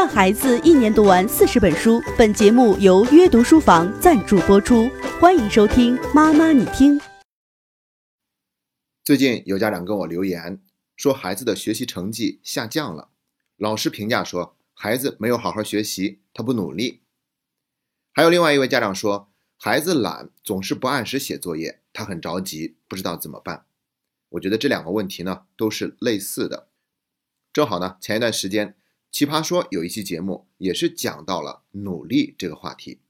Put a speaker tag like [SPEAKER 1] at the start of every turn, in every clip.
[SPEAKER 1] 让孩子一年读完四十本书。本节目由约读书房赞助播出，欢迎收听《妈妈你听》。
[SPEAKER 2] 最近有家长跟我留言说，孩子的学习成绩下降了，老师评价说孩子没有好好学习，他不努力。还有另外一位家长说，孩子懒，总是不按时写作业，他很着急，不知道怎么办。我觉得这两个问题呢都是类似的。正好呢，前一段时间。奇葩说有一期节目也是讲到了努力这个话题。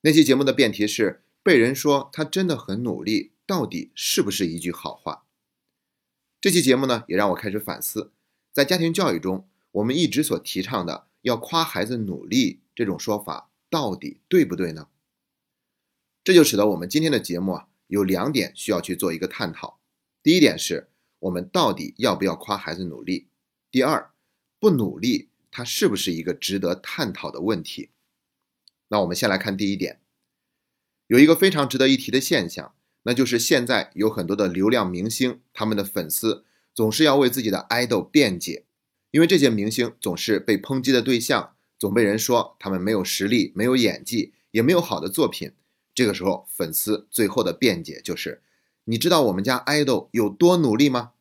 [SPEAKER 2] 那期节目的辩题是：被人说他真的很努力，到底是不是一句好话？这期节目呢，也让我开始反思，在家庭教育中，我们一直所提倡的要夸孩子努力这种说法，到底对不对呢？这就使得我们今天的节目啊，有两点需要去做一个探讨。第一点是我们到底要不要夸孩子努力？第二。不努力，它是不是一个值得探讨的问题？那我们先来看第一点，有一个非常值得一提的现象，那就是现在有很多的流量明星，他们的粉丝总是要为自己的爱豆辩解，因为这些明星总是被抨击的对象，总被人说他们没有实力、没有演技，也没有好的作品。这个时候，粉丝最后的辩解就是：“你知道我们家爱豆有多努力吗？”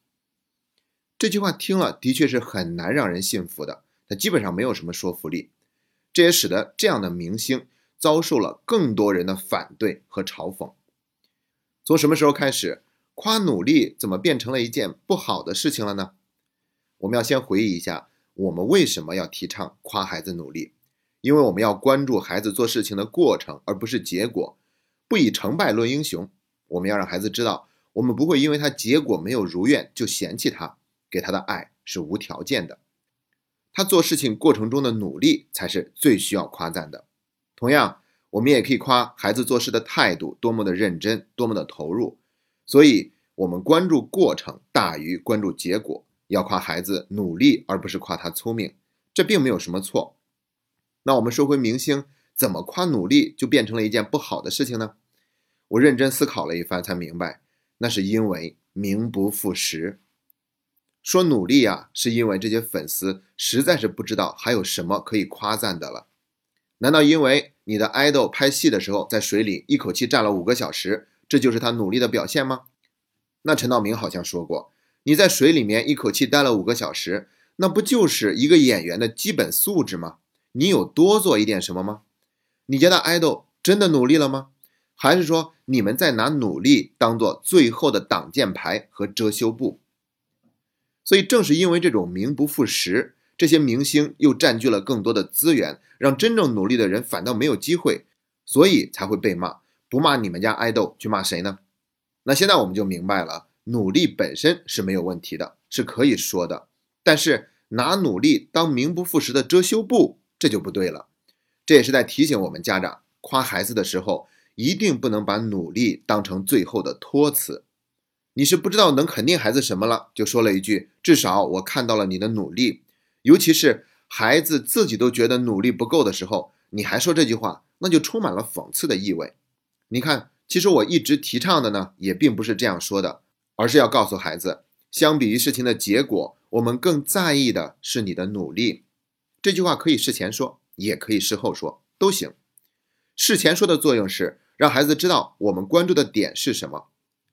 [SPEAKER 2] 这句话听了的确是很难让人信服的，它基本上没有什么说服力，这也使得这样的明星遭受了更多人的反对和嘲讽。从什么时候开始，夸努力怎么变成了一件不好的事情了呢？我们要先回忆一下，我们为什么要提倡夸孩子努力？因为我们要关注孩子做事情的过程，而不是结果，不以成败论英雄。我们要让孩子知道，我们不会因为他结果没有如愿就嫌弃他。给他的爱是无条件的，他做事情过程中的努力才是最需要夸赞的。同样，我们也可以夸孩子做事的态度多么的认真，多么的投入。所以，我们关注过程大于关注结果，要夸孩子努力，而不是夸他聪明，这并没有什么错。那我们说回明星，怎么夸努力就变成了一件不好的事情呢？我认真思考了一番，才明白，那是因为名不副实。说努力啊，是因为这些粉丝实在是不知道还有什么可以夸赞的了。难道因为你的爱豆拍戏的时候在水里一口气站了五个小时，这就是他努力的表现吗？那陈道明好像说过，你在水里面一口气待了五个小时，那不就是一个演员的基本素质吗？你有多做一点什么吗？你家的爱豆真的努力了吗？还是说你们在拿努力当做最后的挡箭牌和遮羞布？所以，正是因为这种名不副实，这些明星又占据了更多的资源，让真正努力的人反倒没有机会，所以才会被骂。不骂你们家爱豆，去骂谁呢？那现在我们就明白了，努力本身是没有问题的，是可以说的。但是拿努力当名不副实的遮羞布，这就不对了。这也是在提醒我们家长，夸孩子的时候，一定不能把努力当成最后的托词。你是不知道能肯定孩子什么了，就说了一句：“至少我看到了你的努力。”尤其是孩子自己都觉得努力不够的时候，你还说这句话，那就充满了讽刺的意味。你看，其实我一直提倡的呢，也并不是这样说的，而是要告诉孩子，相比于事情的结果，我们更在意的是你的努力。这句话可以事前说，也可以事后说，都行。事前说的作用是让孩子知道我们关注的点是什么。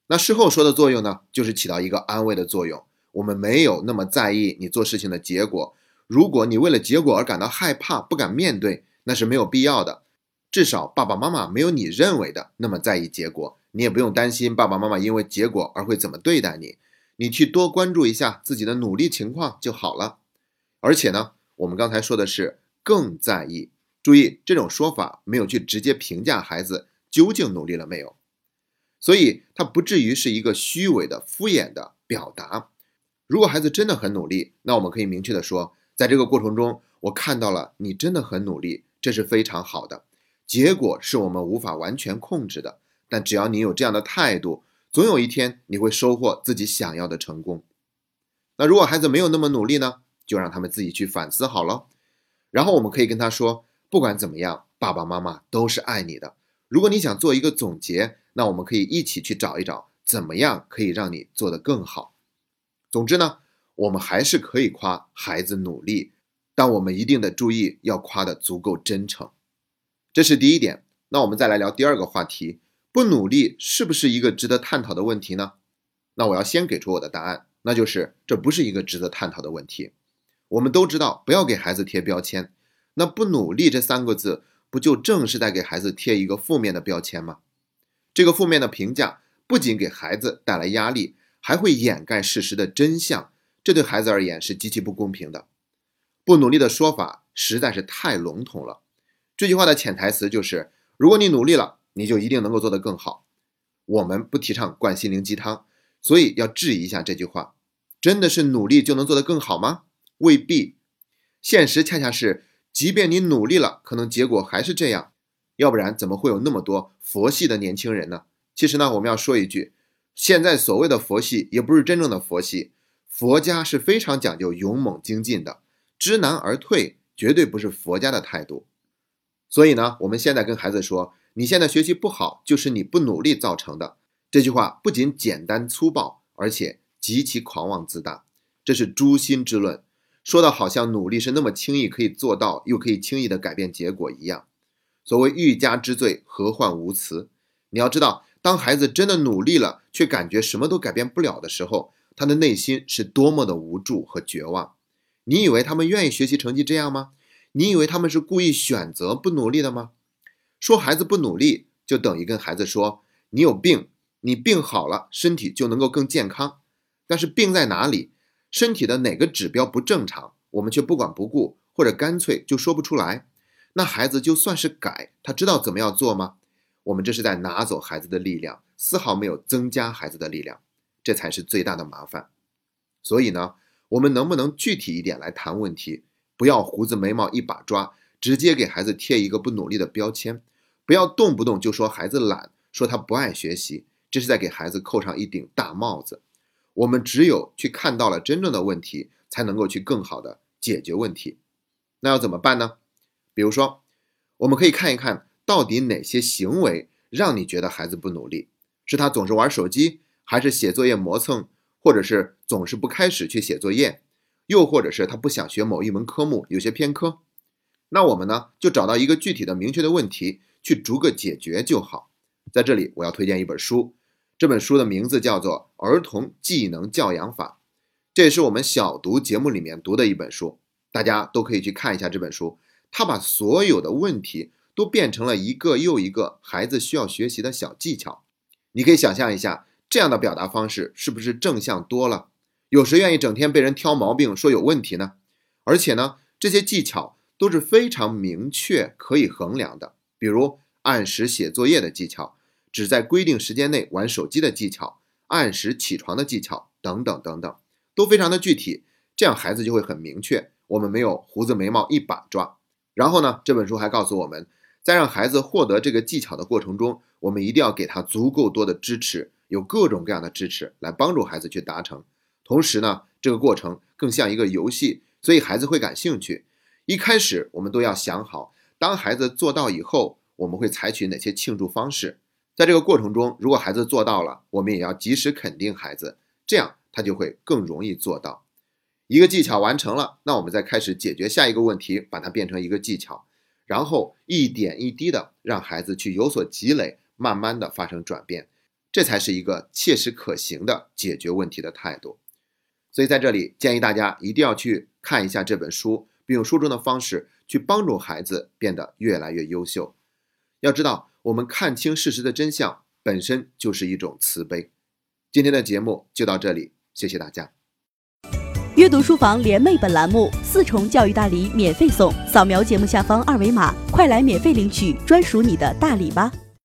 [SPEAKER 2] 那事后说的作用呢，就是起到一个安慰的作用。我们没有那么在意你做事情的结果。如果你为了结果而感到害怕、不敢面对，那是没有必要的。至少爸爸妈妈没有你认为的那么在意结果，你也不用担心爸爸妈妈因为结果而会怎么对待你。你去多关注一下自己的努力情况就好了。而且呢，我们刚才说的是更在意。注意，这种说法没有去直接评价孩子究竟努力了没有。所以，他不至于是一个虚伪的、敷衍的表达。如果孩子真的很努力，那我们可以明确的说，在这个过程中，我看到了你真的很努力，这是非常好的。结果是我们无法完全控制的，但只要你有这样的态度，总有一天你会收获自己想要的成功。那如果孩子没有那么努力呢？就让他们自己去反思好了。然后我们可以跟他说，不管怎么样，爸爸妈妈都是爱你的。如果你想做一个总结。那我们可以一起去找一找，怎么样可以让你做得更好。总之呢，我们还是可以夸孩子努力，但我们一定得注意，要夸得足够真诚。这是第一点。那我们再来聊第二个话题：不努力是不是一个值得探讨的问题呢？那我要先给出我的答案，那就是这不是一个值得探讨的问题。我们都知道，不要给孩子贴标签。那不努力这三个字，不就正是在给孩子贴一个负面的标签吗？这个负面的评价不仅给孩子带来压力，还会掩盖事实的真相，这对孩子而言是极其不公平的。不努力的说法实在是太笼统了。这句话的潜台词就是。如果你努力了，你就一定能够做得更好。我们不提倡灌心灵鸡汤，所以要质疑一下这句话：真的是努力就能做得更好吗？未必。现实恰恰是，即便你努力了，可能结果还是这样。要不然怎么会有那么多佛系的年轻人呢？其实呢，我们要说一句：现在所谓的佛系，也不是真正的佛系。佛家是非常讲究勇猛精进的，知难而退绝对不是佛家的态度。所以呢，我们现在跟孩子说，你现在学习不好，就是你不努力造成的。这句话不仅简单粗暴，而且极其狂妄自大，这是诛心之论，说的好像努力是那么轻易可以做到，又可以轻易的改变结果一样。所谓欲加之罪，何患无辞？你要知道，当孩子真的努力了，却感觉什么都改变不了的时候，他的内心是多么的无助和绝望。你以为他们愿意学习成绩这样吗？你以为他们是故意选择不努力的吗？说孩子不努力，就等于跟孩子说你有病，你病好了，身体就能够更健康。但是病在哪里？身体的哪个指标不正常，我们却不管不顾，或者干脆就说不出来。那孩子就算是改，他知道怎么样做吗？我们这是在拿走孩子的力量，丝毫没有增加孩子的力量，这才是最大的麻烦。所以呢，我们能不能具体一点来谈问题？不要胡子眉毛一把抓，直接给孩子贴一个不努力的标签；不要动不动就说孩子懒，说他不爱学习，这是在给孩子扣上一顶大帽子。我们只有去看到了真正的问题，才能够去更好的解决问题。那要怎么办呢？比如说，我们可以看一看到底哪些行为让你觉得孩子不努力，是他总是玩手机，还是写作业磨蹭，或者是总是不开始去写作业？又或者是他不想学某一门科目，有些偏科，那我们呢就找到一个具体的、明确的问题，去逐个解决就好。在这里，我要推荐一本书，这本书的名字叫做《儿童技能教养法》，这也是我们小读节目里面读的一本书，大家都可以去看一下这本书。他把所有的问题都变成了一个又一个孩子需要学习的小技巧。你可以想象一下，这样的表达方式是不是正向多了？有谁愿意整天被人挑毛病说有问题呢？而且呢，这些技巧都是非常明确可以衡量的，比如按时写作业的技巧，只在规定时间内玩手机的技巧，按时起床的技巧等等等等，都非常的具体。这样孩子就会很明确，我们没有胡子眉毛一把抓。然后呢，这本书还告诉我们，在让孩子获得这个技巧的过程中，我们一定要给他足够多的支持，有各种各样的支持来帮助孩子去达成。同时呢，这个过程更像一个游戏，所以孩子会感兴趣。一开始我们都要想好，当孩子做到以后，我们会采取哪些庆祝方式。在这个过程中，如果孩子做到了，我们也要及时肯定孩子，这样他就会更容易做到。一个技巧完成了，那我们再开始解决下一个问题，把它变成一个技巧，然后一点一滴的让孩子去有所积累，慢慢的发生转变，这才是一个切实可行的解决问题的态度。所以在这里建议大家一定要去看一下这本书，并用书中的方式去帮助孩子变得越来越优秀。要知道，我们看清事实的真相本身就是一种慈悲。今天的节目就到这里，谢谢大家。
[SPEAKER 1] 阅读书房联袂本栏目四重教育大礼免费送，扫描节目下方二维码，快来免费领取专属你的大礼吧。